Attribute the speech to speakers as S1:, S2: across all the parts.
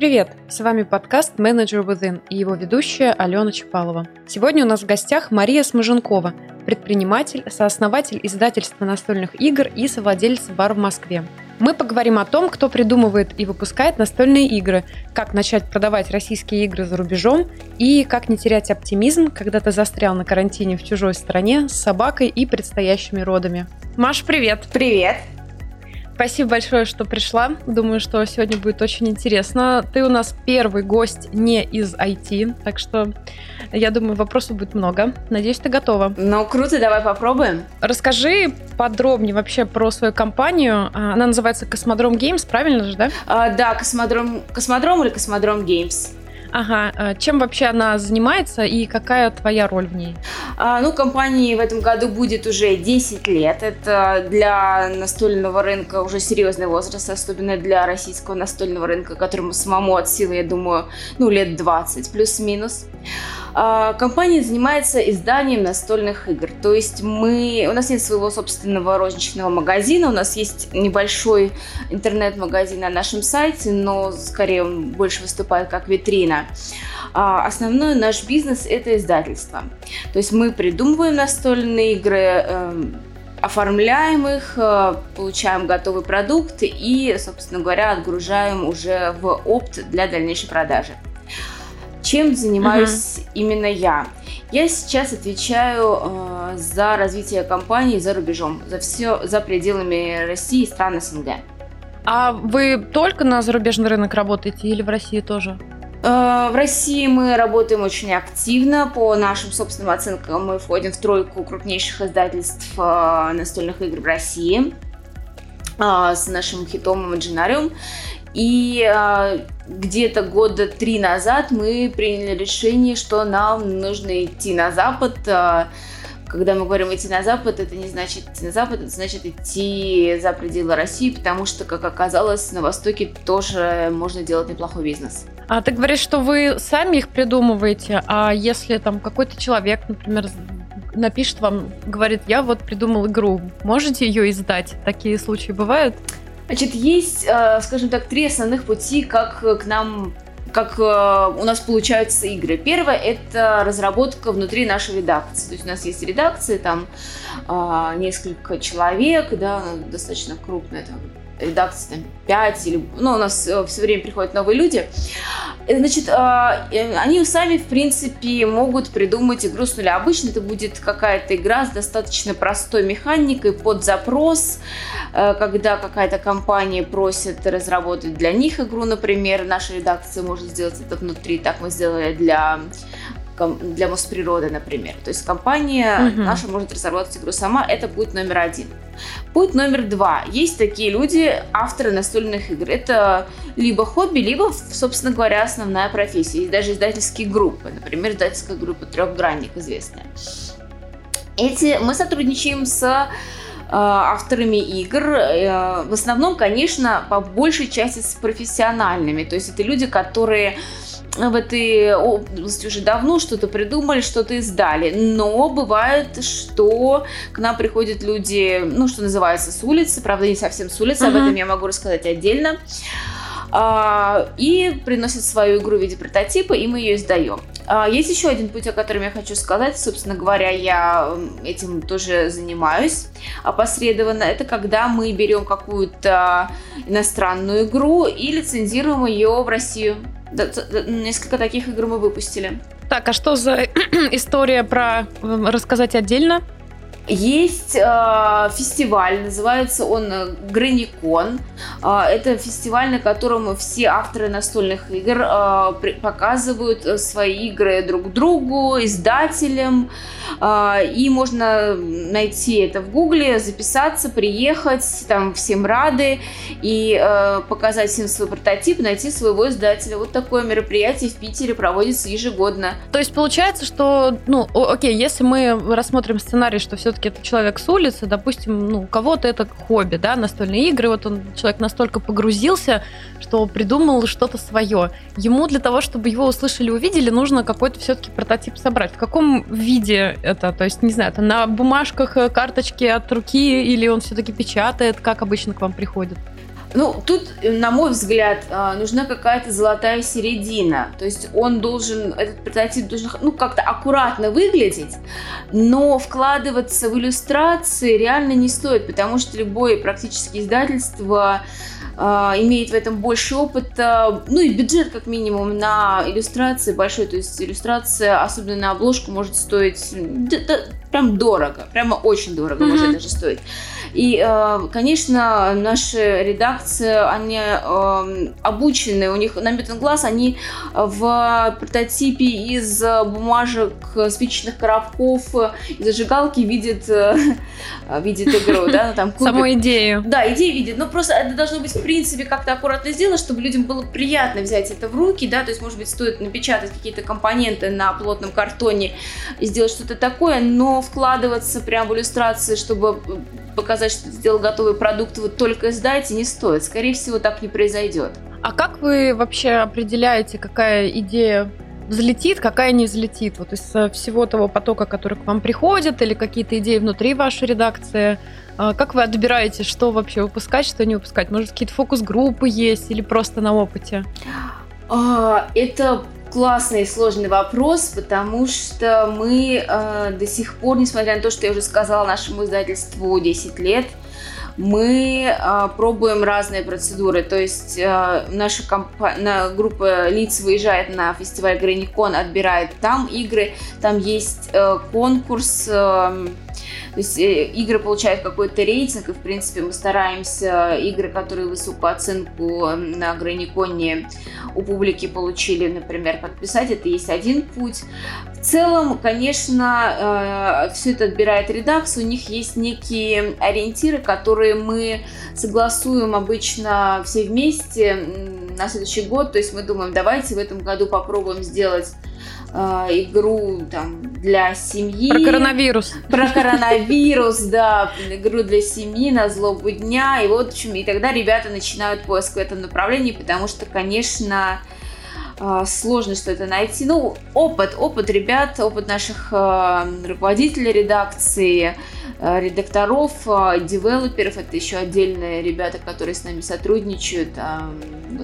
S1: Привет! С вами подкаст «Менеджер Within» и его ведущая Алена Чапалова. Сегодня у нас в гостях Мария Смаженкова, предприниматель, сооснователь издательства настольных игр и совладелец бар в Москве. Мы поговорим о том, кто придумывает и выпускает настольные игры, как начать продавать российские игры за рубежом и как не терять оптимизм, когда ты застрял на карантине в чужой стране с собакой и предстоящими родами. Маш, привет!
S2: Привет!
S1: Спасибо большое, что пришла. Думаю, что сегодня будет очень интересно. Ты у нас первый гость не из IT, так что я думаю, вопросов будет много. Надеюсь, ты готова.
S2: Ну, круто, давай попробуем.
S1: Расскажи подробнее вообще про свою компанию. А, она называется Космодром Games, правильно же, да?
S2: А, да, Космодром, Космодром или Космодром Games.
S1: Ага, а чем вообще она занимается и какая твоя роль в ней?
S2: А, ну, компании в этом году будет уже 10 лет. Это для настольного рынка уже серьезный возраст, особенно для российского настольного рынка, которому самому от силы, я думаю, ну, лет 20 плюс-минус. А, компания занимается изданием настольных игр. То есть мы, у нас нет своего собственного розничного магазина, у нас есть небольшой интернет-магазин на нашем сайте, но скорее он больше выступает как витрина. А основной наш бизнес – это издательство. То есть мы придумываем настольные игры, эм, оформляем их, э, получаем готовый продукт и, собственно говоря, отгружаем уже в опт для дальнейшей продажи. Чем занимаюсь uh-huh. именно я? Я сейчас отвечаю э, за развитие компании за рубежом, за все за пределами России и стран СНГ.
S1: А вы только на зарубежный рынок работаете или в России тоже?
S2: Э, в России мы работаем очень активно. По нашим собственным оценкам мы входим в тройку крупнейших издательств э, настольных игр в России э, с нашим хитом Imaginarium. И где-то года три назад мы приняли решение, что нам нужно идти на Запад. А, когда мы говорим идти на Запад, это не значит идти на Запад, это значит идти за пределы России, потому что, как оказалось, на Востоке тоже можно делать неплохой бизнес.
S1: А ты говоришь, что вы сами их придумываете, а если там какой-то человек, например, напишет вам, говорит, я вот придумал игру, можете ее издать? Такие случаи бывают?
S2: Значит, есть, э, скажем так, три основных пути, как к нам как э, у нас получаются игры. Первое – это разработка внутри нашей редакции. То есть у нас есть редакция, там э, несколько человек, да, достаточно крупная, там, редакции там, 5 или... Ну, у нас э, все время приходят новые люди. Э, значит, а, э, они сами, в принципе, могут придумать игру с нуля. Обычно это будет какая-то игра с достаточно простой механикой под запрос, когда какая-то компания просит разработать для них игру, например, наша редакция может сделать это внутри. Так мы сделали для для Мосприроды, например. То есть компания угу. наша может разработать игру сама, это путь номер один. Путь номер два. Есть такие люди, авторы настольных игр. Это либо хобби, либо, собственно говоря, основная профессия. Есть даже издательские группы. Например, издательская группа «Трехгранник» известная. Эти, мы сотрудничаем с э, авторами игр. Э, в основном, конечно, по большей части с профессиональными. То есть это люди, которые в этой области уже давно что-то придумали, что-то издали. Но бывает, что к нам приходят люди, ну, что называется, с улицы, правда, не совсем с улицы, uh-huh. об этом я могу рассказать отдельно. А, и приносят свою игру в виде прототипа, и мы ее издаем. А, есть еще один путь, о котором я хочу сказать. Собственно говоря, я этим тоже занимаюсь опосредованно. Это когда мы берем какую-то иностранную игру и лицензируем ее в Россию. Несколько таких игр мы выпустили.
S1: Так, а что за история про рассказать отдельно?
S2: Есть э, фестиваль, называется он э, Граникон. Э, это фестиваль, на котором все авторы настольных игр э, при, показывают э, свои игры друг другу, издателям. Э, и можно найти это в Гугле, записаться, приехать, там всем рады и э, показать всем свой прототип, найти своего издателя. Вот такое мероприятие в Питере проводится ежегодно.
S1: То есть получается, что, ну, окей, если мы рассмотрим сценарий, что все-таки все-таки это человек с улицы, допустим, ну, у кого-то это хобби, да, настольные игры, вот он, человек настолько погрузился, что придумал что-то свое. Ему для того, чтобы его услышали, увидели, нужно какой-то все-таки прототип собрать. В каком виде это? То есть, не знаю, это на бумажках, э, карточки от руки, или он все-таки печатает, как обычно к вам приходит?
S2: Ну, тут, на мой взгляд, а, нужна какая-то золотая середина. То есть он должен, этот прототип должен, ну, как-то аккуратно выглядеть, но вкладываться в иллюстрации реально не стоит, потому что любое практически издательство а, имеет в этом больше опыта, ну и бюджет как минимум на иллюстрации большой, то есть иллюстрация, особенно на обложку, может стоить прям дорого, прямо очень дорого mm-hmm. может даже стоить. И, э, конечно, наши редакции, они эм, обучены, у них на глаз, они в прототипе из бумажек, спичечных коробков и зажигалки видят, э, видят игру, да,
S1: ну, там кубик. Саму идею.
S2: Да, идею видят, но просто это должно быть в принципе как-то аккуратно сделано, чтобы людям было приятно взять это в руки, да, то есть, может быть, стоит напечатать какие-то компоненты на плотном картоне и сделать что-то такое, но вкладываться прямо в иллюстрации, чтобы показать, что ты сделал готовый продукт, вот только сдайте, не стоит. Скорее всего, так не произойдет.
S1: А как вы вообще определяете, какая идея взлетит, какая не взлетит? Вот из э, всего того потока, который к вам приходит, или какие-то идеи внутри вашей редакции, а как вы отбираете, что вообще выпускать, что не выпускать? Может, какие-то фокус-группы есть или просто на опыте?
S2: А, это классный и сложный вопрос, потому что мы э, до сих пор, несмотря на то, что я уже сказала нашему издательству 10 лет, мы э, пробуем разные процедуры. То есть э, наша компа- на, группа лиц выезжает на фестиваль Граникон, отбирает там игры, там есть э, конкурс. Э, то есть э, игры получают какой-то рейтинг, и, в принципе, мы стараемся игры, которые высокую оценку на Граниконе у публики получили, например, подписать. Это есть один путь. В целом, конечно, э, все это отбирает редакция. У них есть некие ориентиры, которые мы согласуем обычно все вместе на следующий год. То есть мы думаем, давайте в этом году попробуем сделать игру там для семьи.
S1: Про коронавирус.
S2: Про коронавирус, да, игру для семьи на злобу дня. И вот, в общем, и тогда ребята начинают поиск в этом направлении, потому что, конечно, э, сложно что-то найти. Ну, опыт, опыт ребят, опыт наших э, руководителей редакции, э, редакторов, девелоперов, это еще отдельные ребята, которые с нами сотрудничают.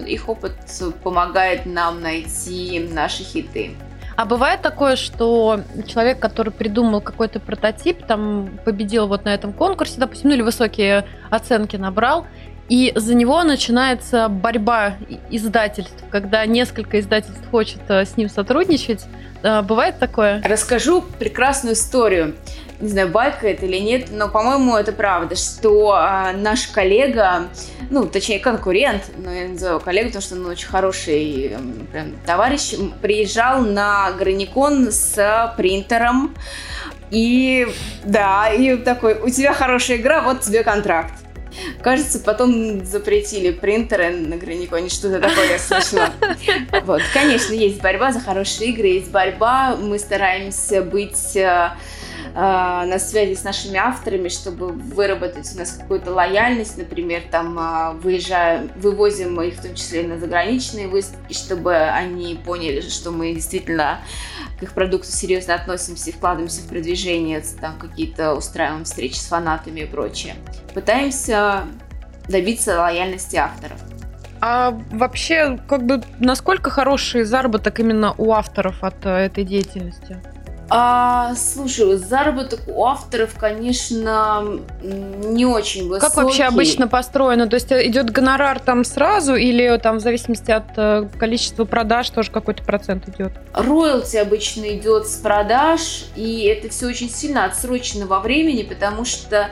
S2: Их опыт помогает нам найти наши хиты.
S1: А бывает такое, что человек, который придумал какой-то прототип, там победил вот на этом конкурсе, допустим, ну или высокие оценки набрал, и за него начинается борьба издательств, когда несколько издательств хочет э, с ним сотрудничать. Э, бывает такое?
S2: Расскажу прекрасную историю не знаю, байка это или нет, но, по-моему, это правда, что а, наш коллега, ну, точнее, конкурент, но я называю коллегу, потому что он очень хороший прям, товарищ, приезжал на Граникон с принтером, и да, и такой, у тебя хорошая игра, вот тебе контракт. Кажется, потом запретили принтеры на Граниконе, что-то такое я слышала. Вот, конечно, есть борьба за хорошие игры, есть борьба, мы стараемся быть э, на связи с нашими авторами, чтобы выработать у нас какую-то лояльность, например, там а, выезжаем, вывозим их в том числе на заграничные выставки, чтобы они поняли, что мы действительно к их продукту серьезно относимся и вкладываемся в продвижение, там какие-то устраиваем встречи с фанатами и прочее. Пытаемся добиться лояльности авторов.
S1: А вообще, как бы, насколько хороший заработок именно у авторов от э, этой деятельности?
S2: А, слушай, заработок у авторов, конечно, не очень высокий.
S1: Как вообще обычно построено? То есть идет гонорар там сразу или там в зависимости от э, количества продаж тоже какой-то процент идет?
S2: Роялти обычно идет с продаж, и это все очень сильно отсрочено во времени, потому что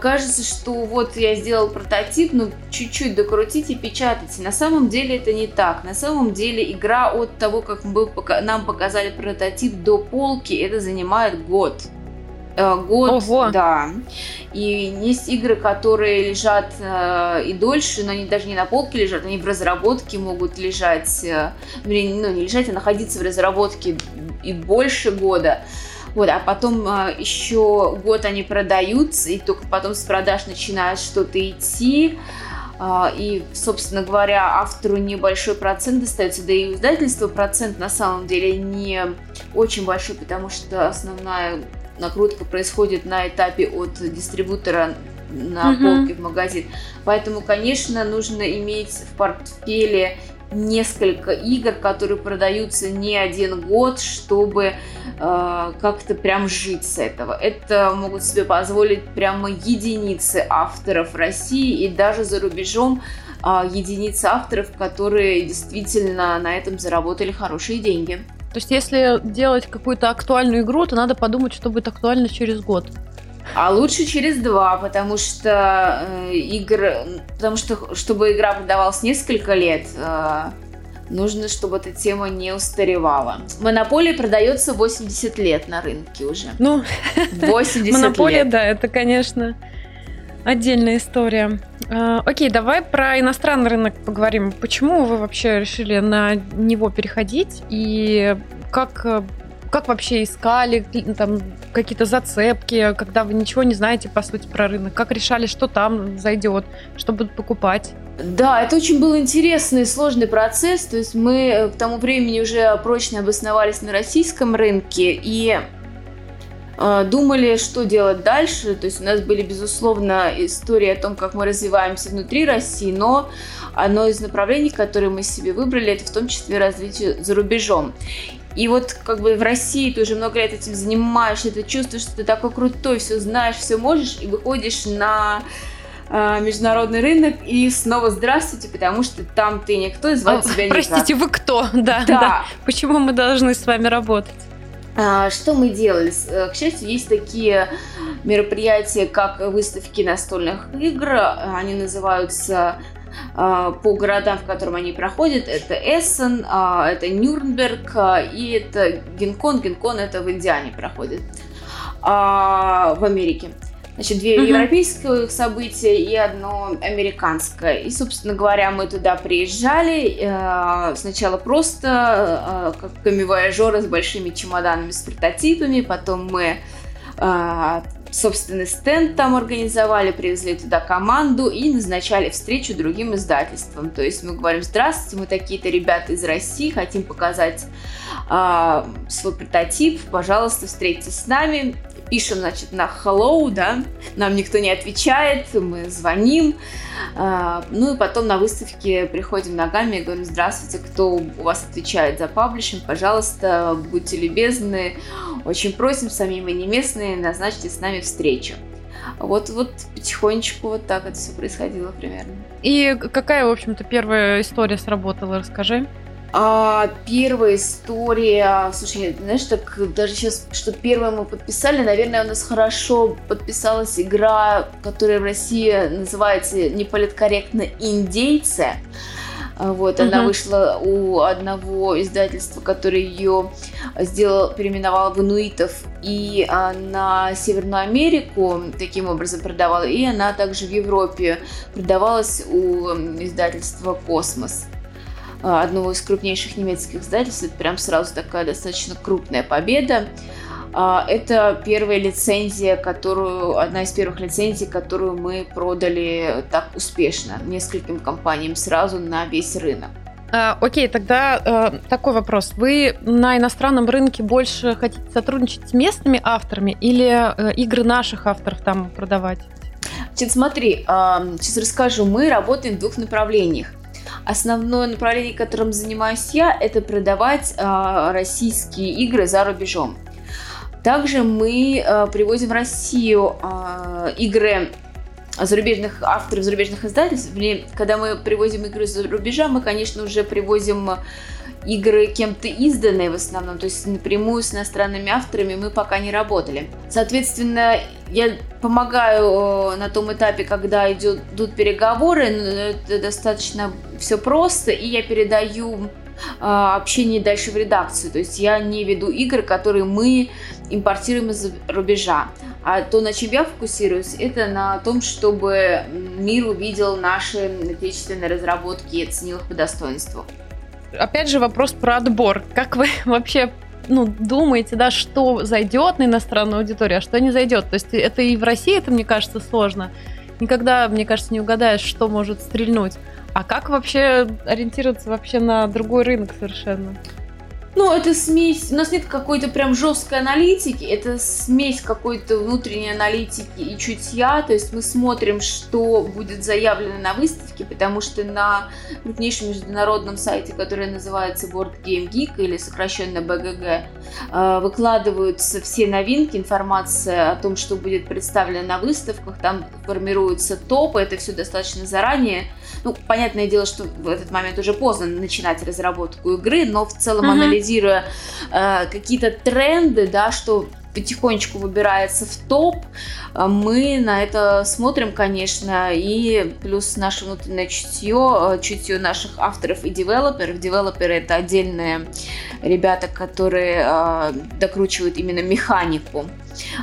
S2: кажется, что вот я сделал прототип, ну чуть-чуть докрутить и печатать. На самом деле это не так. На самом деле игра от того, как мы, нам показали прототип до полки, это занимает год. Э, год, Ого. да. И есть игры, которые лежат э, и дольше, но они даже не на полке лежат, они в разработке могут лежать, э, ну не лежать, а находиться в разработке и больше года. Вот, а потом а, еще год они продаются, и только потом с продаж начинает что-то идти. А, и, собственно говоря, автору небольшой процент достается, да и у издательства процент на самом деле не очень большой, потому что основная накрутка происходит на этапе от дистрибутора на угу. полке в магазин. Поэтому, конечно, нужно иметь в портфеле несколько игр, которые продаются не один год, чтобы э, как-то прям жить с этого. Это могут себе позволить прямо единицы авторов России и даже за рубежом э, единицы авторов, которые действительно на этом заработали хорошие деньги.
S1: То есть, если делать какую-то актуальную игру, то надо подумать, что будет актуально через год.
S2: А лучше через два, потому что э, игр, потому что чтобы игра продавалась несколько лет, э, нужно, чтобы эта тема не устаревала. Монополия продается 80 лет на рынке уже.
S1: Ну, 80 Монополия, лет. да, это, конечно, отдельная история. Э, окей, давай про иностранный рынок поговорим. Почему вы вообще решили на него переходить и как э, как вообще искали там какие-то зацепки, когда вы ничего не знаете, по сути, про рынок? Как решали, что там зайдет, что будут покупать?
S2: Да, это очень был интересный и сложный процесс. То есть мы э, к тому времени уже прочно обосновались на российском рынке и э, думали, что делать дальше. То есть у нас были, безусловно, истории о том, как мы развиваемся внутри России, но одно из направлений, которые мы себе выбрали, это в том числе развитие за рубежом. И вот как бы в России ты уже много лет этим занимаешься, ты чувствуешь, что ты такой крутой, все знаешь, все можешь, и выходишь на э, международный рынок и снова здравствуйте, потому что там ты никто и звать тебя никак.
S1: Простите, вы кто? Да, да. да. Почему мы должны с вами работать?
S2: А, что мы делали? Э, к счастью, есть такие мероприятия, как выставки настольных игр. Они называются по городам, в котором они проходят. Это Эссен, а, это Нюрнберг а, и это Гинкон. Гинкон это в Индиане проходит, в Америке. Значит, две uh-huh. европейских события и одно американское. И, собственно говоря, мы туда приезжали. Э, сначала просто э, как камевояжеры с большими чемоданами с прототипами. Потом мы э, собственный стенд там организовали, привезли туда команду и назначали встречу другим издательствам. То есть мы говорим, здравствуйте, мы такие-то ребята из России, хотим показать э, свой прототип, пожалуйста, встретитесь с нами пишем, значит, на hello, да, нам никто не отвечает, мы звоним, а, ну и потом на выставке приходим ногами и говорим, здравствуйте, кто у вас отвечает за паблишинг, пожалуйста, будьте любезны, очень просим, сами мы не местные, назначьте с нами встречу. Вот, вот потихонечку вот так это все происходило примерно.
S1: И какая, в общем-то, первая история сработала, расскажи.
S2: А, первая история, слушай, знаешь, так даже сейчас, что первое мы подписали, наверное, у нас хорошо подписалась игра, которая в России называется неполиткорректно «Индейцы». А, вот, угу. она вышла у одного издательства, которое ее сделал, переименовал в инуитов, и а, на Северную Америку таким образом продавала, и она также в Европе продавалась у издательства «Космос». А, одного из крупнейших немецких издательств. Это прям сразу такая достаточно крупная победа. А, это первая лицензия, которую, одна из первых лицензий, которую мы продали так успешно нескольким компаниям сразу на весь рынок.
S1: А, окей, тогда э, такой вопрос. Вы на иностранном рынке больше хотите сотрудничать с местными авторами или э, игры наших авторов там продавать?
S2: Значит, смотри, э, сейчас расскажу. Мы работаем в двух направлениях. Основное направление, которым занимаюсь я, это продавать э, российские игры за рубежом. Также мы э, привозим в Россию э, игры зарубежных авторов, зарубежных издательств. Когда мы привозим игры за рубежа, мы, конечно, уже привозим игры кем-то изданные в основном, то есть напрямую с иностранными авторами мы пока не работали. Соответственно, я помогаю э, на том этапе, когда идет, идут переговоры, это достаточно все просто, и я передаю э, общение дальше в редакцию. То есть я не веду игры, которые мы импортируем из рубежа. А то, на чем я фокусируюсь, это на том, чтобы мир увидел наши отечественные разработки и оценил их по достоинству
S1: опять же вопрос про отбор. Как вы вообще ну, думаете, да, что зайдет на иностранную аудиторию, а что не зайдет. То есть это и в России, это, мне кажется, сложно. Никогда, мне кажется, не угадаешь, что может стрельнуть. А как вообще ориентироваться вообще на другой рынок совершенно?
S2: Ну, это смесь, у нас нет какой-то прям жесткой аналитики, это смесь какой-то внутренней аналитики и чутья, то есть мы смотрим, что будет заявлено на выставке, потому что на крупнейшем международном сайте, который называется Board Game Geek или сокращенно BGG, э, выкладываются все новинки, информация о том, что будет представлено на выставках, там формируются топы, это все достаточно заранее. Ну, понятное дело, что в этот момент уже поздно начинать разработку игры, но в целом uh-huh. анализируя э, какие-то тренды, да, что потихонечку выбирается в топ. Э, мы на это смотрим, конечно, и плюс наше внутреннее чутье, э, чутье наших авторов и девелоперов. Девелоперы это отдельные ребята, которые э, докручивают именно механику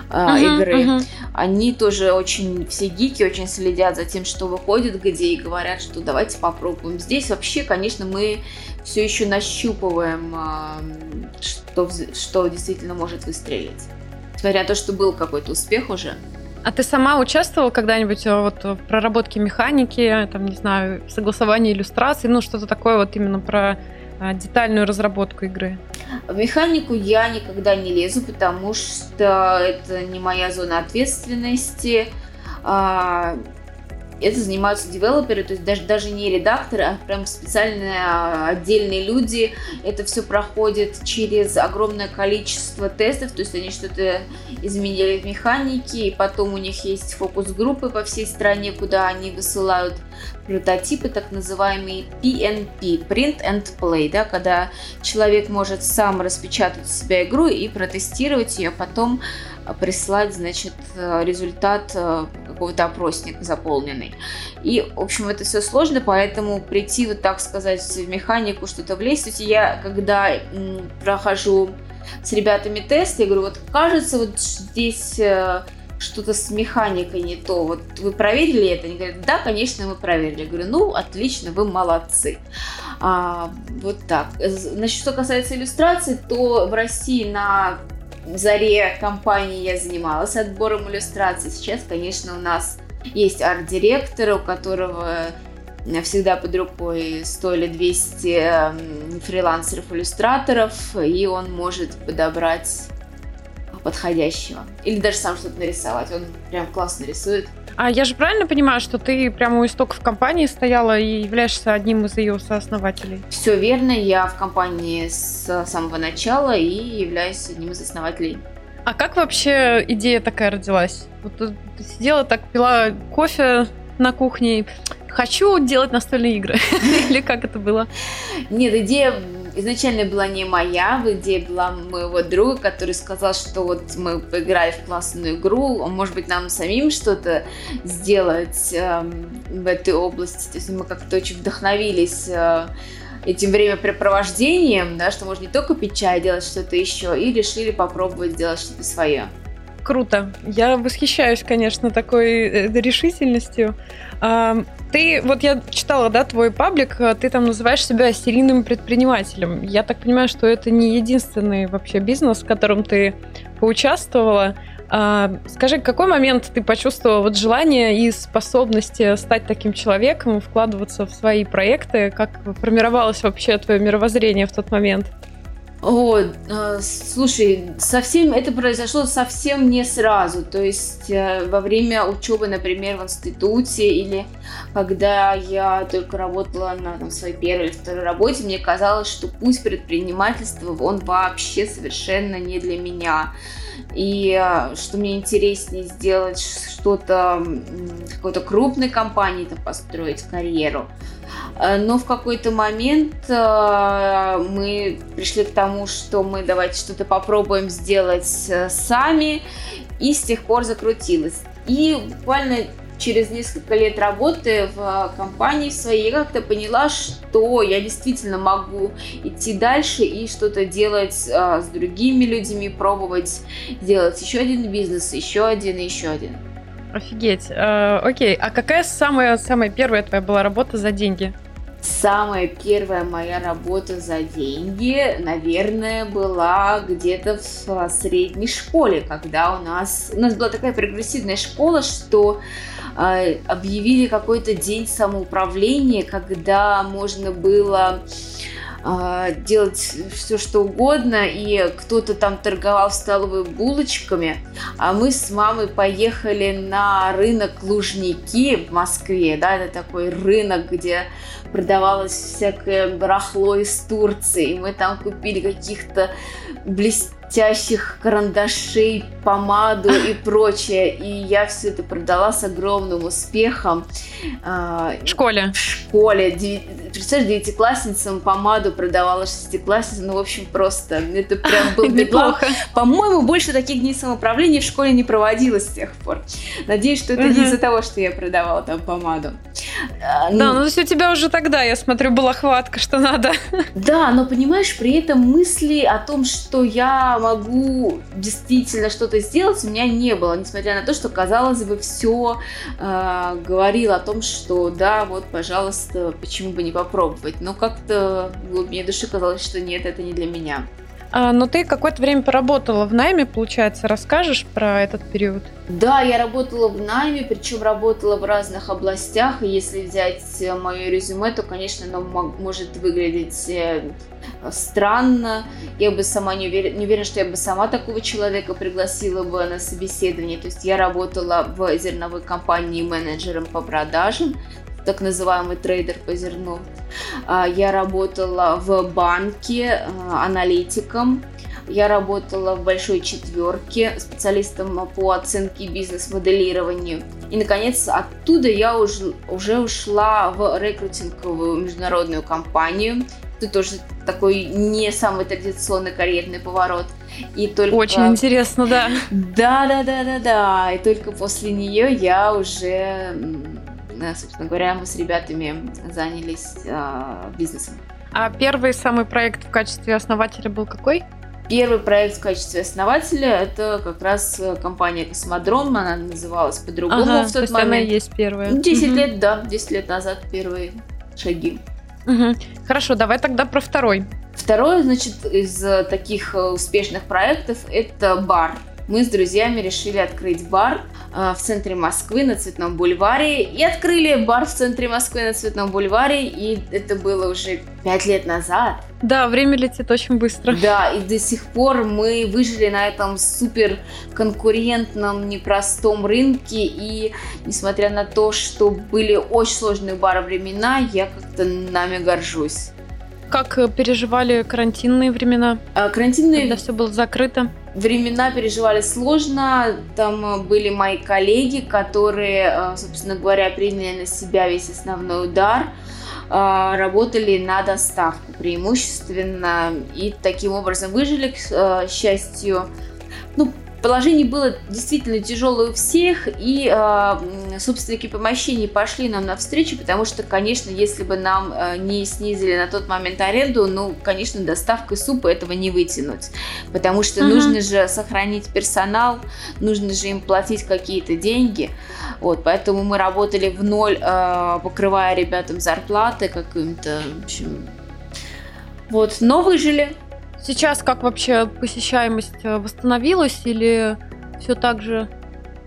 S2: uh-huh, игры. Uh-huh. Они тоже очень, все гики очень следят за тем, что выходит где, и говорят, что давайте попробуем. Здесь вообще, конечно, мы все еще нащупываем, что, что действительно может выстрелить. Несмотря на то, что был какой-то успех уже.
S1: А ты сама участвовала когда-нибудь э, вот в проработке механики, там, не знаю, согласовании иллюстраций, ну, что-то такое вот именно про а, детальную разработку игры?
S2: В механику я никогда не лезу, потому что это не моя зона ответственности. Это занимаются девелоперы, то есть даже, даже не редакторы, а прям специальные а, отдельные люди. Это все проходит через огромное количество тестов, то есть они что-то изменили в механике, и потом у них есть фокус-группы по всей стране, куда они высылают прототипы, так называемые PNP, Print and Play, да, когда человек может сам распечатать себя игру и протестировать ее, потом прислать, значит, результат э, какого-то опросника заполненный. И, в общем, это все сложно, поэтому прийти вот так сказать в механику, что-то влезть. То я, когда прохожу с ребятами тест, я говорю, вот кажется, вот здесь э, что-то с механикой не то. Вот вы проверили это? Они говорят, да, конечно, мы проверили. Я говорю, ну, отлично, вы молодцы. А, вот так. Значит, что касается иллюстраций, то в России на заре компании я занималась отбором иллюстраций. Сейчас, конечно, у нас есть арт-директор, у которого всегда под рукой 100 или 200 фрилансеров-иллюстраторов, и он может подобрать подходящего. Или даже сам что-то нарисовать. Он прям классно рисует.
S1: А я же правильно понимаю, что ты прямо у истоков компании стояла и являешься одним из ее сооснователей?
S2: Все верно, я в компании с самого начала и являюсь одним из основателей.
S1: А как вообще идея такая родилась? Вот ты сидела так, пила кофе на кухне, хочу делать настольные игры. Или как это было?
S2: Нет, идея изначально была не моя, идея была моего друга, который сказал, что вот мы поиграли в классную игру, может быть, нам самим что-то сделать э, в этой области. То есть мы как-то очень вдохновились э, этим времяпрепровождением, да, что можно не только пить чай, а делать что-то еще, и решили попробовать сделать что-то свое.
S1: Круто. Я восхищаюсь, конечно, такой э, решительностью. Ты, вот я читала, да, твой паблик, а ты там называешь себя серийным предпринимателем. Я так понимаю, что это не единственный вообще бизнес, в котором ты поучаствовала. А, скажи, какой момент ты почувствовала вот желание и способности стать таким человеком, вкладываться в свои проекты? Как формировалось вообще твое мировоззрение в тот момент?
S2: О, э, слушай, совсем это произошло совсем не сразу. То есть э, во время учебы, например, в институте или когда я только работала на там, своей первой или второй работе, мне казалось, что путь предпринимательства, он вообще совершенно не для меня. И э, что мне интереснее сделать что-то какой-то крупной компании, там, построить карьеру. Э, но в какой-то момент э, мы пришли к тому, что мы давайте что-то попробуем сделать э, сами, и с тех пор закрутилось. И буквально через несколько лет работы в компании своей я как-то поняла, что я действительно могу идти дальше и что-то делать с другими людьми, пробовать делать еще один бизнес, еще один и еще один.
S1: Офигеть. Э, окей, а какая самая, самая первая твоя была работа за деньги?
S2: Самая первая моя работа за деньги, наверное, была где-то в средней школе, когда у нас... У нас была такая прогрессивная школа, что э, объявили какой-то день самоуправления, когда можно было э, делать все что угодно, и кто-то там торговал в столовой булочками, а мы с мамой поехали на рынок Лужники в Москве, да, это такой рынок, где продавалось всякое барахло из Турции, и мы там купили каких-то блестящих блестящих карандашей, помаду и прочее. И я все это продала с огромным успехом.
S1: А, в школе?
S2: В школе. Представляешь, девятиклассницам помаду продавала шестиклассницам. Ну, в общем, просто это прям был неплохо. По-моему, больше таких дней самоуправления в школе не проводилось с тех пор. Надеюсь, что это не из-за того, что я продавала там помаду.
S1: А, да, ну, ну то есть у тебя уже тогда, я смотрю, была хватка, что надо.
S2: Да, но понимаешь, при этом мысли о том, что я могу действительно что-то сделать, у меня не было, несмотря на то, что, казалось бы, все э, говорило о том, что да, вот, пожалуйста, почему бы не попробовать. Но как-то в глубине души казалось, что нет, это не для меня.
S1: А, но ты какое-то время поработала в найме, получается, расскажешь про этот период?
S2: Да, я работала в найме, причем работала в разных областях. И если взять э, мое резюме, то, конечно, оно может выглядеть э, странно. Я бы сама не уверена, не уверена, что я бы сама такого человека пригласила бы на собеседование. То есть я работала в зерновой компании менеджером по продажам так называемый трейдер по зерну. А, я работала в банке а, аналитиком. Я работала в большой четверке специалистом по оценке бизнес-моделированию. И, наконец, оттуда я уже, уже ушла в рекрутинговую международную компанию. Это тоже такой не самый традиционный карьерный поворот.
S1: И только... Очень интересно, да.
S2: Да, да, да, да, да. И только после нее я уже собственно говоря, мы с ребятами занялись э, бизнесом.
S1: А первый самый проект в качестве основателя был какой?
S2: Первый проект в качестве основателя это как раз э, компания Космодром, она называлась по-другому ага, в тот то момент. Она
S1: есть первая.
S2: 10 угу. лет, да, 10 лет назад первые шаги.
S1: Угу. Хорошо, давай тогда про второй.
S2: Второй, значит, из э, таких успешных проектов это бар мы с друзьями решили открыть бар э, в центре Москвы на Цветном бульваре. И открыли бар в центре Москвы на Цветном бульваре, и это было уже пять лет назад.
S1: Да, время летит очень быстро.
S2: Да, и до сих пор мы выжили на этом супер конкурентном, непростом рынке. И несмотря на то, что были очень сложные бары времена, я как-то нами горжусь.
S1: Как э, переживали карантинные времена?
S2: А, карантинные...
S1: Когда все было закрыто?
S2: Времена переживали сложно. Там э, были мои коллеги, которые, э, собственно говоря, приняли на себя весь основной удар работали на доставку преимущественно и таким образом выжили, к счастью. Ну, Положение было действительно тяжелое у всех, и э, собственники помещений пошли нам навстречу, потому что, конечно, если бы нам э, не снизили на тот момент аренду, ну, конечно, доставкой супа этого не вытянуть, потому что угу. нужно же сохранить персонал, нужно же им платить какие-то деньги, вот, поэтому мы работали в ноль, э, покрывая ребятам зарплаты каким-то, в общем, вот, но выжили.
S1: Сейчас как вообще посещаемость э, восстановилась или все так же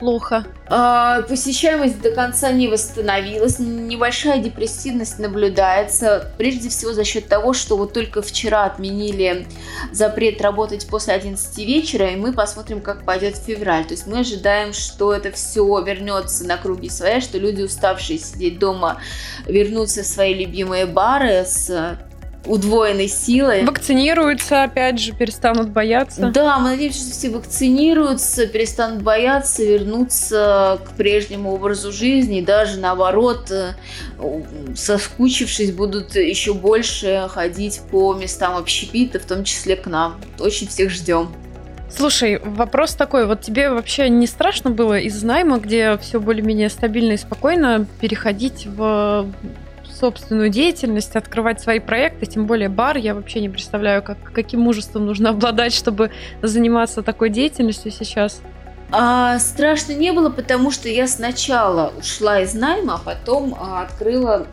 S1: плохо?
S2: А, посещаемость до конца не восстановилась, небольшая депрессивность наблюдается, прежде всего за счет того, что вот только вчера отменили запрет работать после 11 вечера, и мы посмотрим, как пойдет февраль. То есть мы ожидаем, что это все вернется на круги своя, что люди, уставшие сидеть дома, вернутся в свои любимые бары с удвоенной силой.
S1: Вакцинируются, опять же, перестанут бояться.
S2: Да, мы надеемся, что все вакцинируются, перестанут бояться, вернутся к прежнему образу жизни, и даже наоборот, э, соскучившись, будут еще больше ходить по местам общепита, в том числе к нам. Очень всех ждем.
S1: Слушай, вопрос такой, вот тебе вообще не страшно было из найма, где все более-менее стабильно и спокойно, переходить в собственную деятельность, открывать свои проекты, тем более бар. Я вообще не представляю, как, каким мужеством нужно обладать, чтобы заниматься такой деятельностью сейчас.
S2: А, страшно не было, потому что я сначала ушла из найма, а потом а, открыла,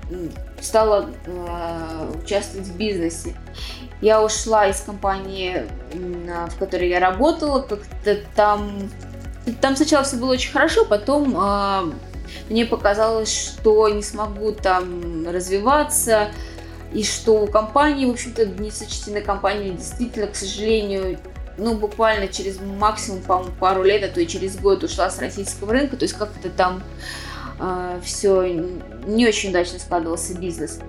S2: стала а, участвовать в бизнесе. Я ушла из компании, в которой я работала, как-то там... Там сначала все было очень хорошо, потом а, мне показалось, что не смогу там развиваться, и что у компании, в общем-то, не сочтены компании действительно, к сожалению, ну, буквально через максимум, по пару лет, а то и через год ушла с российского рынка, то есть как-то там э, все не очень удачно складывался бизнес.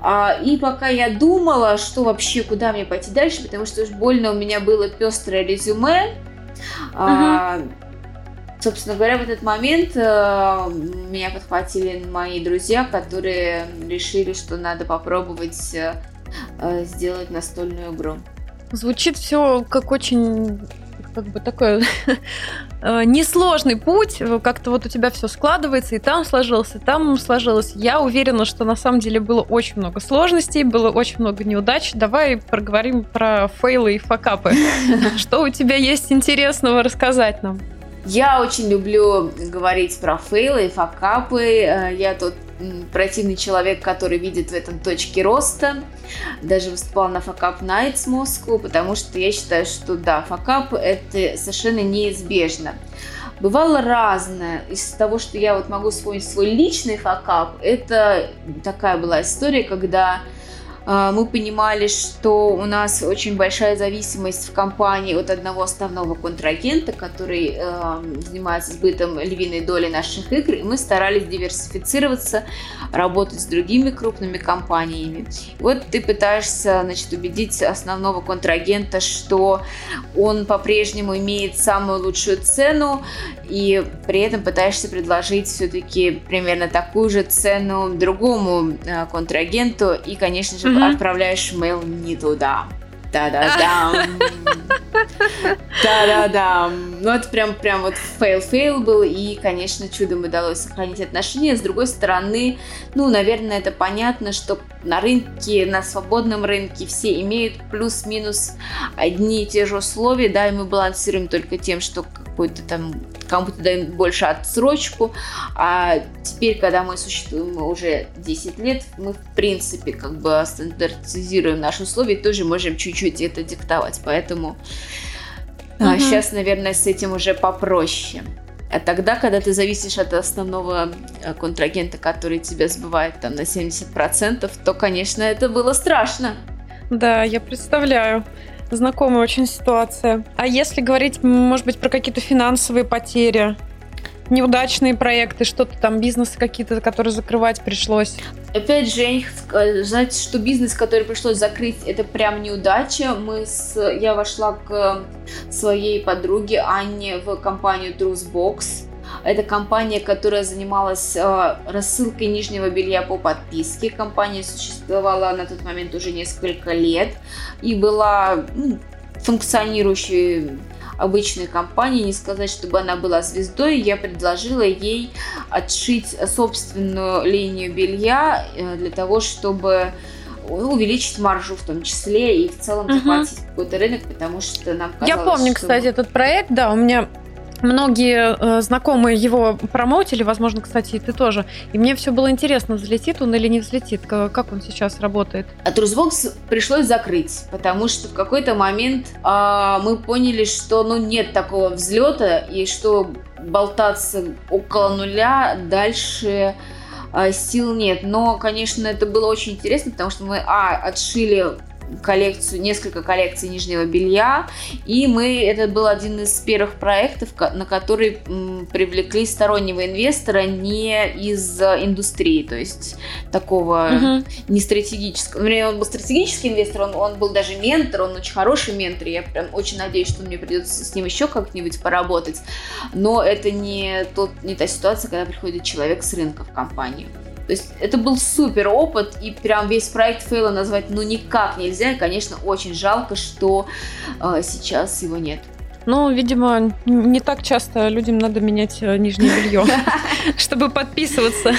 S2: А, и пока я думала, что вообще, куда мне пойти дальше, потому что уж больно у меня было пестрое резюме, uh-huh. а, Собственно говоря, в этот момент э, меня подхватили мои друзья, которые решили, что надо попробовать э, э сделать настольную игру.
S1: Звучит все как очень как бы такой несложный путь, как-то вот у тебя все складывается, и там сложилось, и там сложилось. Я уверена, что на самом деле было очень много сложностей, было очень много неудач. Давай проговорим про фейлы и факапы. Что у тебя есть интересного рассказать нам?
S2: Я очень люблю говорить про фейлы и факапы. Э, я тот противный человек, который видит в этом точки роста. Даже выступал на Fuckup Nights Moscow, потому что я считаю, что да, факап это совершенно неизбежно. Бывало разное. Из того, что я вот могу вспомнить свой личный факап, это такая была история, когда мы понимали, что у нас очень большая зависимость в компании от одного основного контрагента, который э, занимается сбытом львиной доли наших игр, и мы старались диверсифицироваться, работать с другими крупными компаниями. Вот ты пытаешься значит, убедить основного контрагента, что он по-прежнему имеет самую лучшую цену, и при этом пытаешься предложить все-таки примерно такую же цену другому э, контрагенту, и, конечно же, mm-hmm. отправляешь mail не туда. Да-да-дам. Да-да-дам. Ну, это прям, прям вот фейл-фейл был, и, конечно, чудом удалось сохранить отношения. С другой стороны, ну, наверное, это понятно, что на рынке, на свободном рынке все имеют плюс-минус одни и те же условия, да, и мы балансируем только тем, что какой-то там кому-то даем больше отсрочку, а теперь, когда мы существуем уже 10 лет, мы в принципе как бы стандартизируем наши условия и тоже можем чуть-чуть это диктовать, поэтому угу. а, сейчас, наверное, с этим уже попроще. А тогда, когда ты зависишь от основного э, контрагента, который тебя сбывает там на 70%, то, конечно, это было страшно.
S1: Да, я представляю. Знакомая очень ситуация. А если говорить, может быть, про какие-то финансовые потери? неудачные проекты, что-то там, бизнесы какие-то, которые закрывать пришлось?
S2: Опять же, сказать, что бизнес, который пришлось закрыть, это прям неудача. Мы с... Я вошла к своей подруге Анне в компанию Truthbox. Это компания, которая занималась э, рассылкой нижнего белья по подписке. Компания существовала на тот момент уже несколько лет и была ну, функционирующей обычной компании, не сказать, чтобы она была звездой, я предложила ей отшить собственную линию белья э, для того, чтобы увеличить маржу в том числе и в целом захватить угу. какой-то рынок, потому что нам казалось,
S1: Я помню,
S2: что...
S1: кстати, этот проект, да, у меня Многие э, знакомые его промоутили, возможно, кстати, и ты тоже. И мне все было интересно, взлетит он или не взлетит, как он сейчас работает.
S2: А Трусбокс пришлось закрыть, потому что в какой-то момент э, мы поняли, что ну, нет такого взлета, и что болтаться около нуля дальше э, сил нет. Но, конечно, это было очень интересно, потому что мы, а, отшили коллекцию, несколько коллекций нижнего белья, и мы, это был один из первых проектов, на который привлекли стороннего инвестора не из индустрии, то есть такого uh-huh. не стратегического. Вернее, он был стратегический инвестор, он, он был даже ментор, он очень хороший ментор, я прям очень надеюсь, что мне придется с ним еще как-нибудь поработать, но это не, тот, не та ситуация, когда приходит человек с рынка в компанию. То есть это был супер опыт, и прям весь проект фейла назвать ну никак нельзя. И, конечно, очень жалко, что э, сейчас его нет.
S1: Ну, видимо, не так часто людям надо менять э, нижнее белье, чтобы подписываться.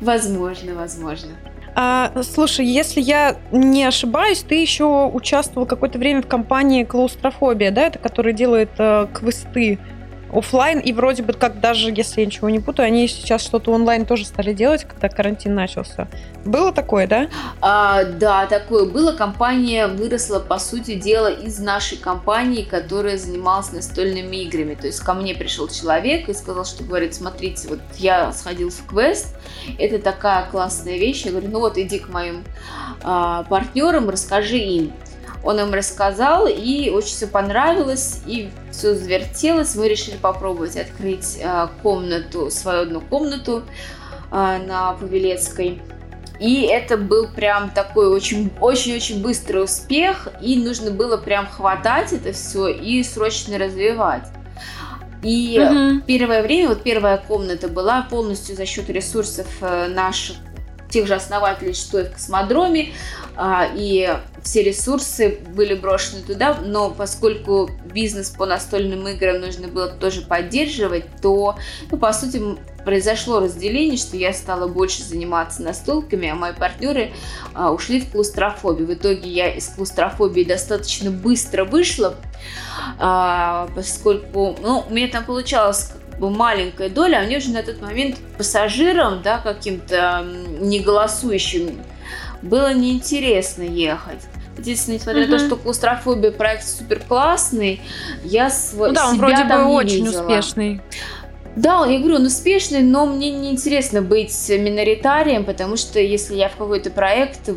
S2: Возможно, возможно.
S1: А, слушай, если я не ошибаюсь, ты еще участвовал какое-то время в компании Клаустрофобия, да, это которая делает э, квесты офлайн, и вроде бы как даже, если я ничего не путаю, они сейчас что-то онлайн тоже стали делать, когда карантин начался. Было такое, да?
S2: А, да, такое было. Компания выросла, по сути дела, из нашей компании, которая занималась настольными играми. То есть ко мне пришел человек и сказал, что говорит, смотрите, вот я сходил в квест, это такая классная вещь. Я говорю, ну вот иди к моим а, партнерам, расскажи им. Он им рассказал, и очень все понравилось, и все завертелось. Мы решили попробовать открыть э, комнату, свою одну комнату э, на Павелецкой. И это был прям такой очень-очень-очень быстрый успех, и нужно было прям хватать это все и срочно развивать. И угу. первое время, вот первая комната была полностью за счет ресурсов э, наших тех же основателей, что и в космодроме, а, и все ресурсы были брошены туда, но поскольку бизнес по настольным играм нужно было тоже поддерживать, то, ну, по сути, произошло разделение, что я стала больше заниматься настолками, а мои партнеры а, ушли в клаустрофобию. В итоге я из клаустрофобии достаточно быстро вышла, а, поскольку ну, у меня там получалось бы маленькая доля, а мне уже на тот момент пассажирам, да, каким-то неголосующим, было неинтересно ехать. Единственное, несмотря угу. на то, что клаустрофобия проект супер классный, я св... ну, да, он себя вроде там бы
S1: очень
S2: видела.
S1: успешный.
S2: Да, я говорю, он успешный, но мне не интересно быть миноритарием, потому что если я в какой-то проект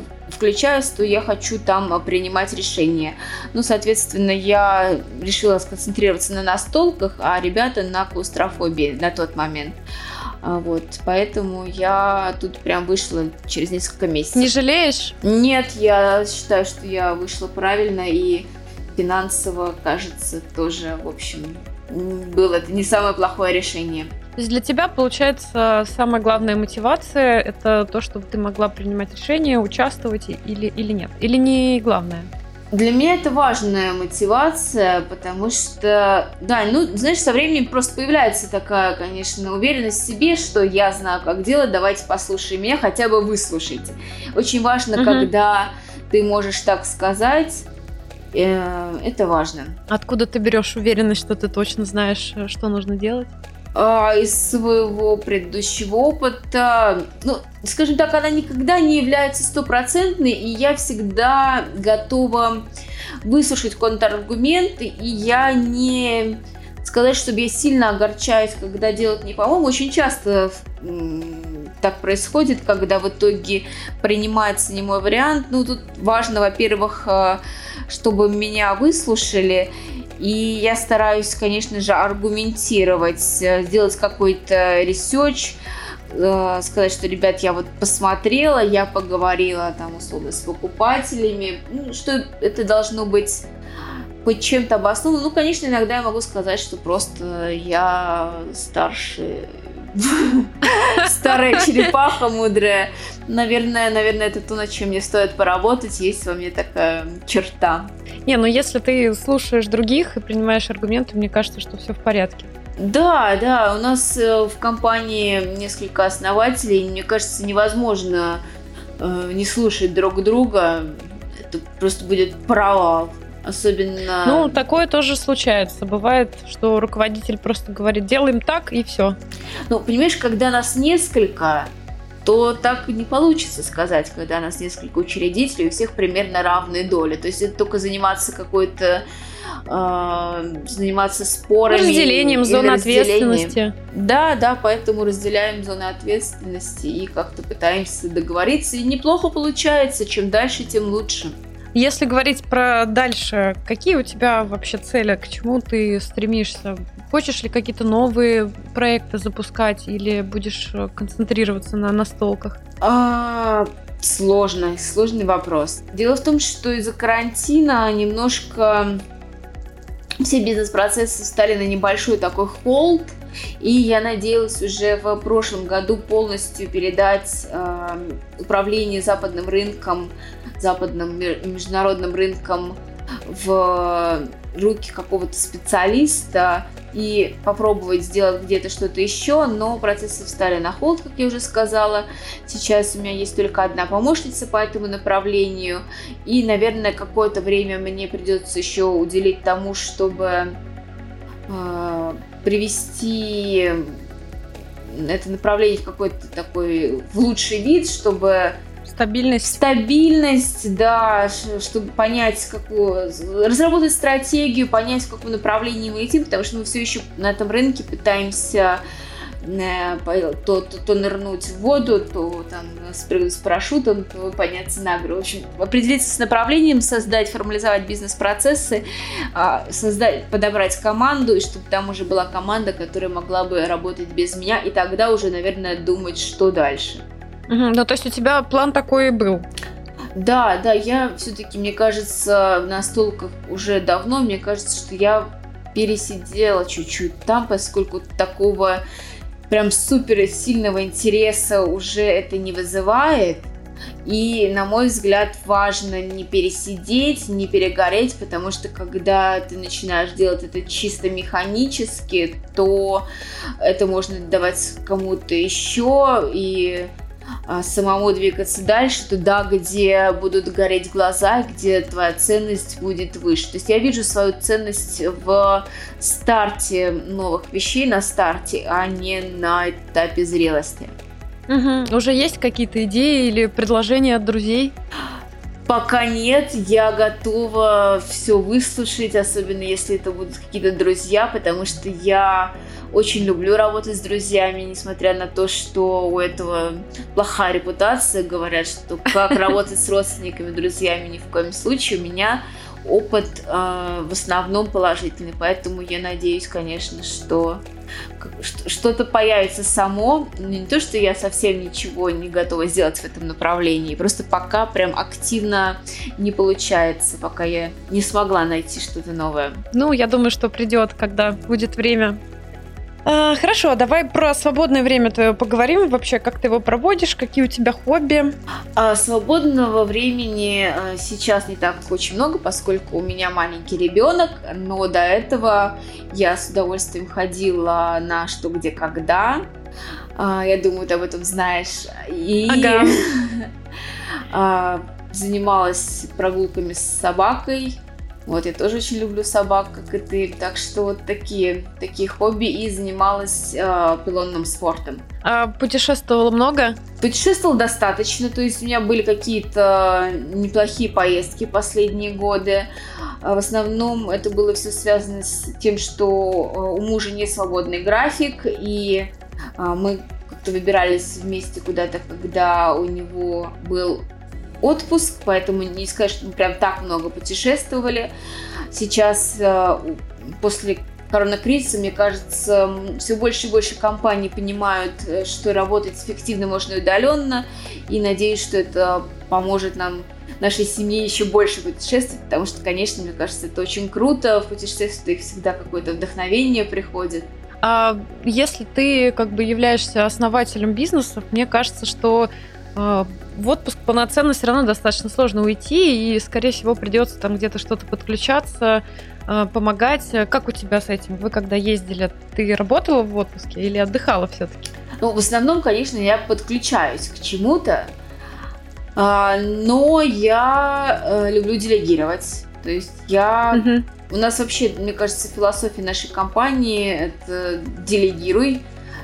S2: включаюсь, то я хочу там принимать решения. Ну, соответственно, я решила сконцентрироваться на настолках, а ребята на клаустрофобии на тот момент. А, вот, поэтому я тут прям вышла через несколько месяцев.
S1: Не жалеешь?
S2: Нет, я считаю, что я вышла правильно и финансово, кажется, тоже, в общем, было это не самое плохое решение.
S1: То есть для тебя, получается, самая главная мотивация – это то, чтобы ты могла принимать решения, участвовать или, или нет? Или не главное?
S2: Для меня это важная мотивация, потому что, да, ну, знаешь, со временем просто появляется такая, конечно, уверенность в себе, что я знаю, как делать, давайте послушаем меня, хотя бы выслушайте. Очень важно, угу. когда ты можешь так сказать, э, это важно.
S1: Откуда ты берешь уверенность, что ты точно знаешь, э, что нужно делать?
S2: А, из своего предыдущего опыта, ну, скажем так, она никогда не является стопроцентной, и я всегда готова выслушать контраргументы, и я не сказать, чтобы я сильно огорчаюсь, когда делают не по-моему. Очень часто так происходит, когда в итоге принимается не мой вариант. Ну, тут важно, во-первых, э, чтобы меня выслушали, и я стараюсь, конечно же, аргументировать, э, сделать какой-то research, э, сказать, что, ребят, я вот посмотрела, я поговорила там условно с покупателями, ну, что это должно быть хоть чем-то обосновано. Ну, конечно, иногда я могу сказать, что просто я старше Старая черепаха мудрая. Наверное, наверное, это то, над чем мне стоит поработать. Есть во мне такая черта.
S1: Не, ну если ты слушаешь других и принимаешь аргументы, мне кажется, что все в порядке.
S2: Да, да, у нас э, в компании несколько основателей. Мне кажется, невозможно э, не слушать друг друга. Это просто будет провал. Особенно...
S1: Ну, такое тоже случается. Бывает, что руководитель просто говорит, делаем так, и все.
S2: Ну, понимаешь, когда нас несколько, то так не получится сказать, когда нас несколько учредителей, у всех примерно равные доли. То есть это только заниматься какой-то э, заниматься спорами.
S1: Разделением зоны ответственности.
S2: Да, да, поэтому разделяем зоны ответственности и как-то пытаемся договориться. И неплохо получается. Чем дальше, тем лучше.
S1: Если говорить про дальше, какие у тебя вообще цели, к чему ты стремишься? Хочешь ли какие-то новые проекты запускать или будешь э, концентрироваться на настолках?
S2: А, сложный, сложный вопрос. Дело в том, что из-за карантина немножко все бизнес-процессы стали на небольшой такой холд, и я надеялась уже в прошлом году полностью передать э, управление западным рынком западным международным рынком в руки какого-то специалиста и попробовать сделать где-то что-то еще, но процессы встали на холд, как я уже сказала. Сейчас у меня есть только одна помощница по этому направлению, и, наверное, какое-то время мне придется еще уделить тому, чтобы э, привести это направление в какой-то такой в лучший вид, чтобы
S1: Стабильность.
S2: Стабильность, да, чтобы понять, какую, разработать стратегию, понять, в каком направлении мы идем, потому что мы все еще на этом рынке пытаемся то, то, то нырнуть в воду, то там спрыгнуть с парашютом, то подняться на гору. В общем, определиться с направлением, создать, формализовать бизнес-процессы, а, создать, подобрать команду, и чтобы там уже была команда, которая могла бы работать без меня, и тогда уже, наверное, думать, что дальше.
S1: Угу, ну, то есть у тебя план такой был?
S2: Да, да, я все-таки, мне кажется, настолько уже давно, мне кажется, что я пересидела чуть-чуть там, поскольку такого прям супер сильного интереса уже это не вызывает. И, на мой взгляд, важно не пересидеть, не перегореть, потому что когда ты начинаешь делать это чисто механически, то это можно давать кому-то еще, и самому двигаться дальше туда, где будут гореть глаза, где твоя ценность будет выше. То есть я вижу свою ценность в старте новых вещей, на старте, а не на этапе зрелости.
S1: Угу. Уже есть какие-то идеи или предложения от друзей?
S2: Пока нет, я готова все выслушать, особенно если это будут какие-то друзья, потому что я очень люблю работать с друзьями, несмотря на то, что у этого плохая репутация. Говорят, что как работать с родственниками, друзьями ни в коем случае. У меня опыт э, в основном положительный, поэтому я надеюсь, конечно, что что-то появится само. Не то, что я совсем ничего не готова сделать в этом направлении, просто пока прям активно не получается, пока я не смогла найти что-то новое.
S1: Ну, я думаю, что придет, когда будет время а, хорошо, давай про свободное время твое поговорим. Вообще, как ты его проводишь, какие у тебя хобби?
S2: А, свободного времени а, сейчас не так очень много, поскольку у меня маленький ребенок, но до этого я с удовольствием ходила на что, где, когда. А, я думаю, ты об этом знаешь.
S1: И ага.
S2: А, занималась прогулками с собакой вот, я тоже очень люблю собак, как и ты. Так что вот такие, такие хобби и занималась э, пилонным спортом.
S1: А путешествовала много?
S2: Путешествовала достаточно, то есть у меня были какие-то неплохие поездки последние годы. А в основном это было все связано с тем, что э, у мужа не свободный график, и мы как-то выбирались вместе куда-то, когда у него был отпуск, поэтому не сказать, что мы прям так много путешествовали. Сейчас э, после коронакризиса, мне кажется, все больше и больше компаний понимают, э, что работать эффективно можно удаленно, и надеюсь, что это поможет нам нашей семье еще больше путешествовать, потому что, конечно, мне кажется, это очень круто, в путешествиях всегда какое-то вдохновение приходит.
S1: А если ты как бы являешься основателем бизнеса, мне кажется, что в отпуск полноценно все равно достаточно сложно уйти, и, скорее всего, придется там где-то что-то подключаться, а, помогать. Как у тебя с этим? Вы когда ездили, ты работала в отпуске или отдыхала все-таки?
S2: Ну, в основном, конечно, я подключаюсь к чему-то, а, но я э, люблю делегировать. То есть я... Угу. У нас вообще, мне кажется, философия нашей компании – это делегируй,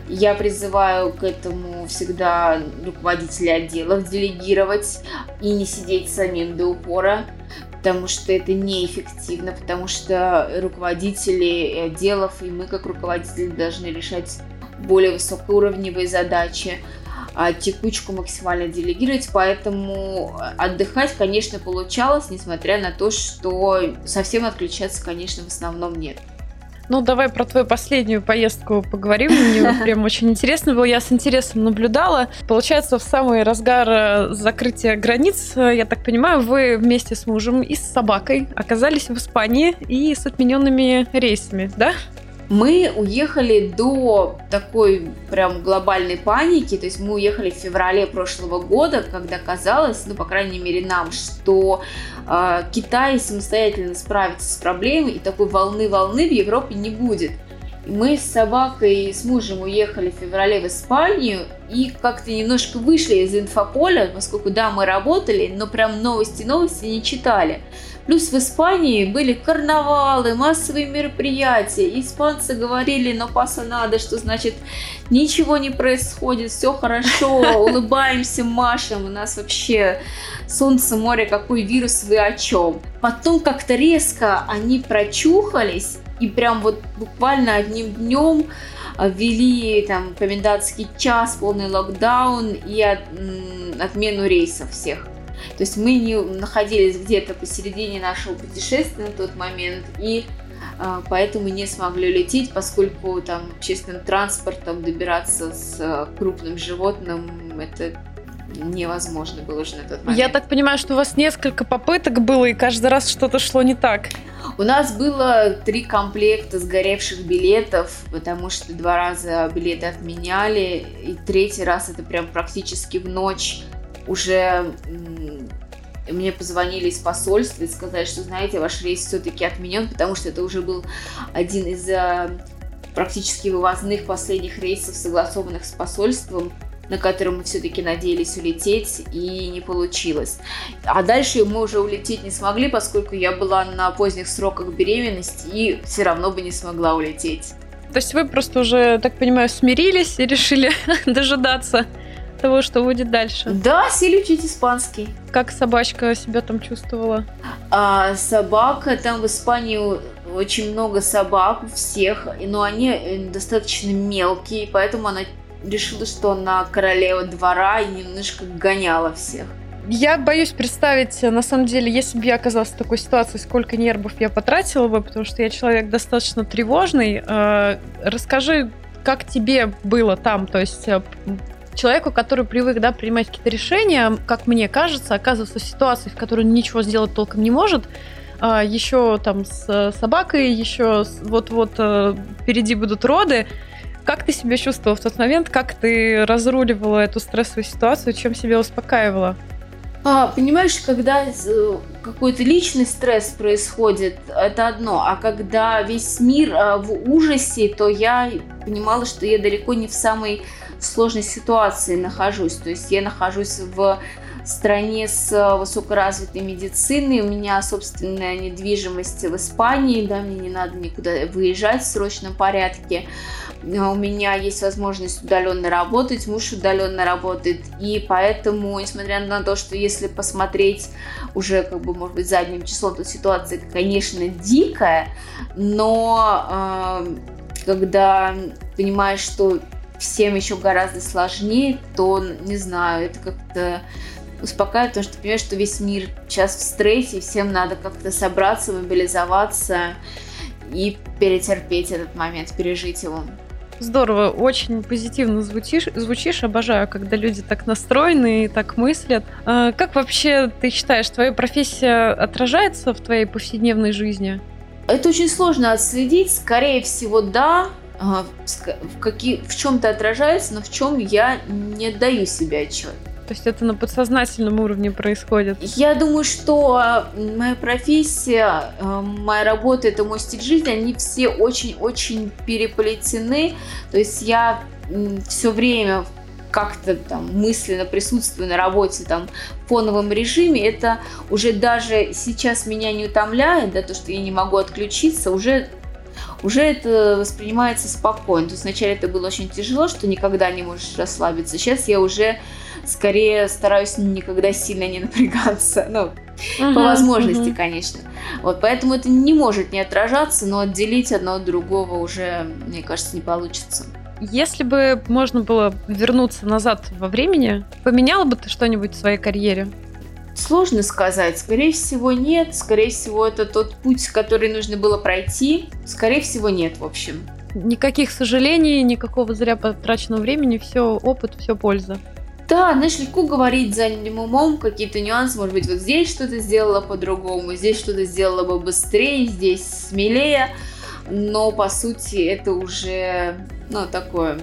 S2: я призываю к этому всегда руководителей отделов делегировать и не сидеть самим до упора, потому что это неэффективно, потому что руководители отделов и мы как руководители должны решать более высокоуровневые задачи, а текучку максимально делегировать, поэтому отдыхать, конечно, получалось, несмотря на то, что совсем отключаться, конечно, в основном нет.
S1: Ну, давай про твою последнюю поездку поговорим. Мне прям очень интересно было. Я с интересом наблюдала. Получается, в самый разгар э, закрытия границ, э, я так понимаю, вы вместе с мужем и с собакой оказались в Испании и с отмененными рейсами, да?
S2: Мы уехали до такой прям глобальной паники, то есть мы уехали в феврале прошлого года, когда казалось, ну, по крайней мере, нам, что Китай самостоятельно справится с проблемой, и такой волны-волны в Европе не будет. Мы с собакой и с мужем уехали в феврале в Испанию и как-то немножко вышли из инфополя, поскольку, да, мы работали, но прям новости-новости не читали Плюс в Испании были карнавалы, массовые мероприятия. Испанцы говорили, но паса надо, что значит ничего не происходит, все хорошо, улыбаемся, машем, у нас вообще солнце, море, какой вирус, вы о чем? Потом как-то резко они прочухались и прям вот буквально одним днем ввели там комендантский час, полный локдаун и от, отмену рейсов всех. То есть мы не находились где-то посередине нашего путешествия на тот момент, и а, поэтому не смогли лететь, поскольку там общественным транспортом добираться с а, крупным животным это невозможно было уже на тот момент.
S1: Я так понимаю, что у вас несколько попыток было, и каждый раз что-то шло не так.
S2: У нас было три комплекта сгоревших билетов, потому что два раза билеты отменяли, и третий раз это прям практически в ночь уже мне позвонили из посольства и сказали, что, знаете, ваш рейс все-таки отменен, потому что это уже был один из э, практически вывозных последних рейсов, согласованных с посольством на котором мы все-таки надеялись улететь, и не получилось. А дальше мы уже улететь не смогли, поскольку я была на поздних сроках беременности и все равно бы не смогла улететь.
S1: То есть вы просто уже, так понимаю, смирились и решили дожидаться того, что будет дальше.
S2: Да, сели учить испанский.
S1: Как собачка себя там чувствовала?
S2: А, собака, там в Испании очень много собак всех, но они э, достаточно мелкие, поэтому она решила, что она королева двора и немножко гоняла всех.
S1: Я боюсь представить, на самом деле, если бы я оказалась в такой ситуации, сколько нервов я потратила бы, потому что я человек достаточно тревожный. Э, расскажи, как тебе было там, то есть э, человеку, который привык да, принимать какие-то решения, как мне кажется, оказывается в ситуации, в которой ничего сделать толком не может, а, еще там с собакой, еще вот-вот э, впереди будут роды, как ты себя чувствовала в тот момент? Как ты разруливала эту стрессовую ситуацию? Чем себя успокаивала?
S2: А, понимаешь, когда э, какой-то личный стресс происходит, это одно, а когда весь мир а, в ужасе, то я понимала, что я далеко не в самой сложной ситуации нахожусь. То есть я нахожусь в стране с высокоразвитой медициной, у меня собственная недвижимость в Испании, да, мне не надо никуда выезжать в срочном порядке. А у меня есть возможность удаленно работать, муж удаленно работает, и поэтому, несмотря на то, что если посмотреть уже, как бы, может быть, задним числом, то ситуация, конечно, дикая, но э, когда понимаешь, что всем еще гораздо сложнее, то, не знаю, это как-то успокаивает, потому что ты понимаешь, что весь мир сейчас в стрессе, всем надо как-то собраться, мобилизоваться и перетерпеть этот момент, пережить его.
S1: Здорово, очень позитивно звучишь, звучишь. Обожаю, когда люди так настроены и так мыслят. А как вообще ты считаешь, твоя профессия отражается в твоей повседневной жизни?
S2: Это очень сложно отследить. Скорее всего, да. В, какие, в чем-то отражается, но в чем я не даю себе отчет.
S1: То есть это на подсознательном уровне происходит?
S2: Я думаю, что моя профессия, э, моя работа, это мой стиль жизни, они все очень-очень переплетены. То есть я все время как-то там мысленно присутствую на работе там в фоновом режиме, это уже даже сейчас меня не утомляет, да, то, что я не могу отключиться, уже уже это воспринимается спокойно. То есть вначале это было очень тяжело, что никогда не можешь расслабиться. Сейчас я уже скорее стараюсь никогда сильно не напрягаться. Ну, uh-huh, по возможности, uh-huh. конечно. Вот, поэтому это не может не отражаться, но отделить одно от другого уже, мне кажется, не получится.
S1: Если бы можно было вернуться назад во времени, поменяла бы ты что-нибудь в своей карьере?
S2: Сложно сказать. Скорее всего, нет. Скорее всего, это тот путь, который нужно было пройти. Скорее всего, нет, в общем.
S1: Никаких сожалений, никакого зря потраченного времени. Все опыт, все польза.
S2: Да, знаешь, легко говорить задним умом какие-то нюансы. Может быть, вот здесь что-то сделала по-другому, здесь что-то сделала бы быстрее, здесь смелее. Но, по сути, это уже, ну, такое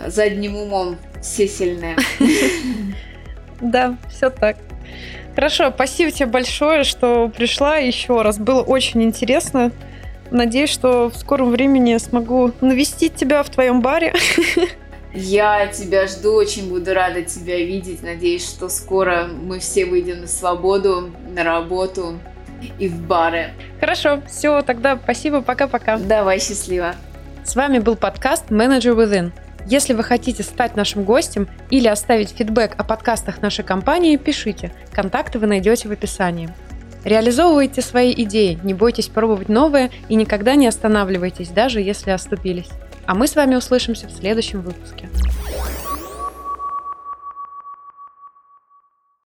S2: э, задним умом все сильные.
S1: Да, все так. Хорошо, спасибо тебе большое, что пришла еще раз. Было очень интересно. Надеюсь, что в скором времени смогу навестить тебя в твоем баре.
S2: Я тебя жду, очень буду рада тебя видеть. Надеюсь, что скоро мы все выйдем на свободу, на работу и в бары.
S1: Хорошо, все, тогда спасибо, пока-пока.
S2: Давай, счастливо.
S1: С вами был подкаст Manager Within. Если вы хотите стать нашим гостем или оставить фидбэк о подкастах нашей компании, пишите. Контакты вы найдете в описании. Реализовывайте свои идеи, не бойтесь пробовать новое и никогда не останавливайтесь, даже если оступились. А мы с вами услышимся в следующем выпуске.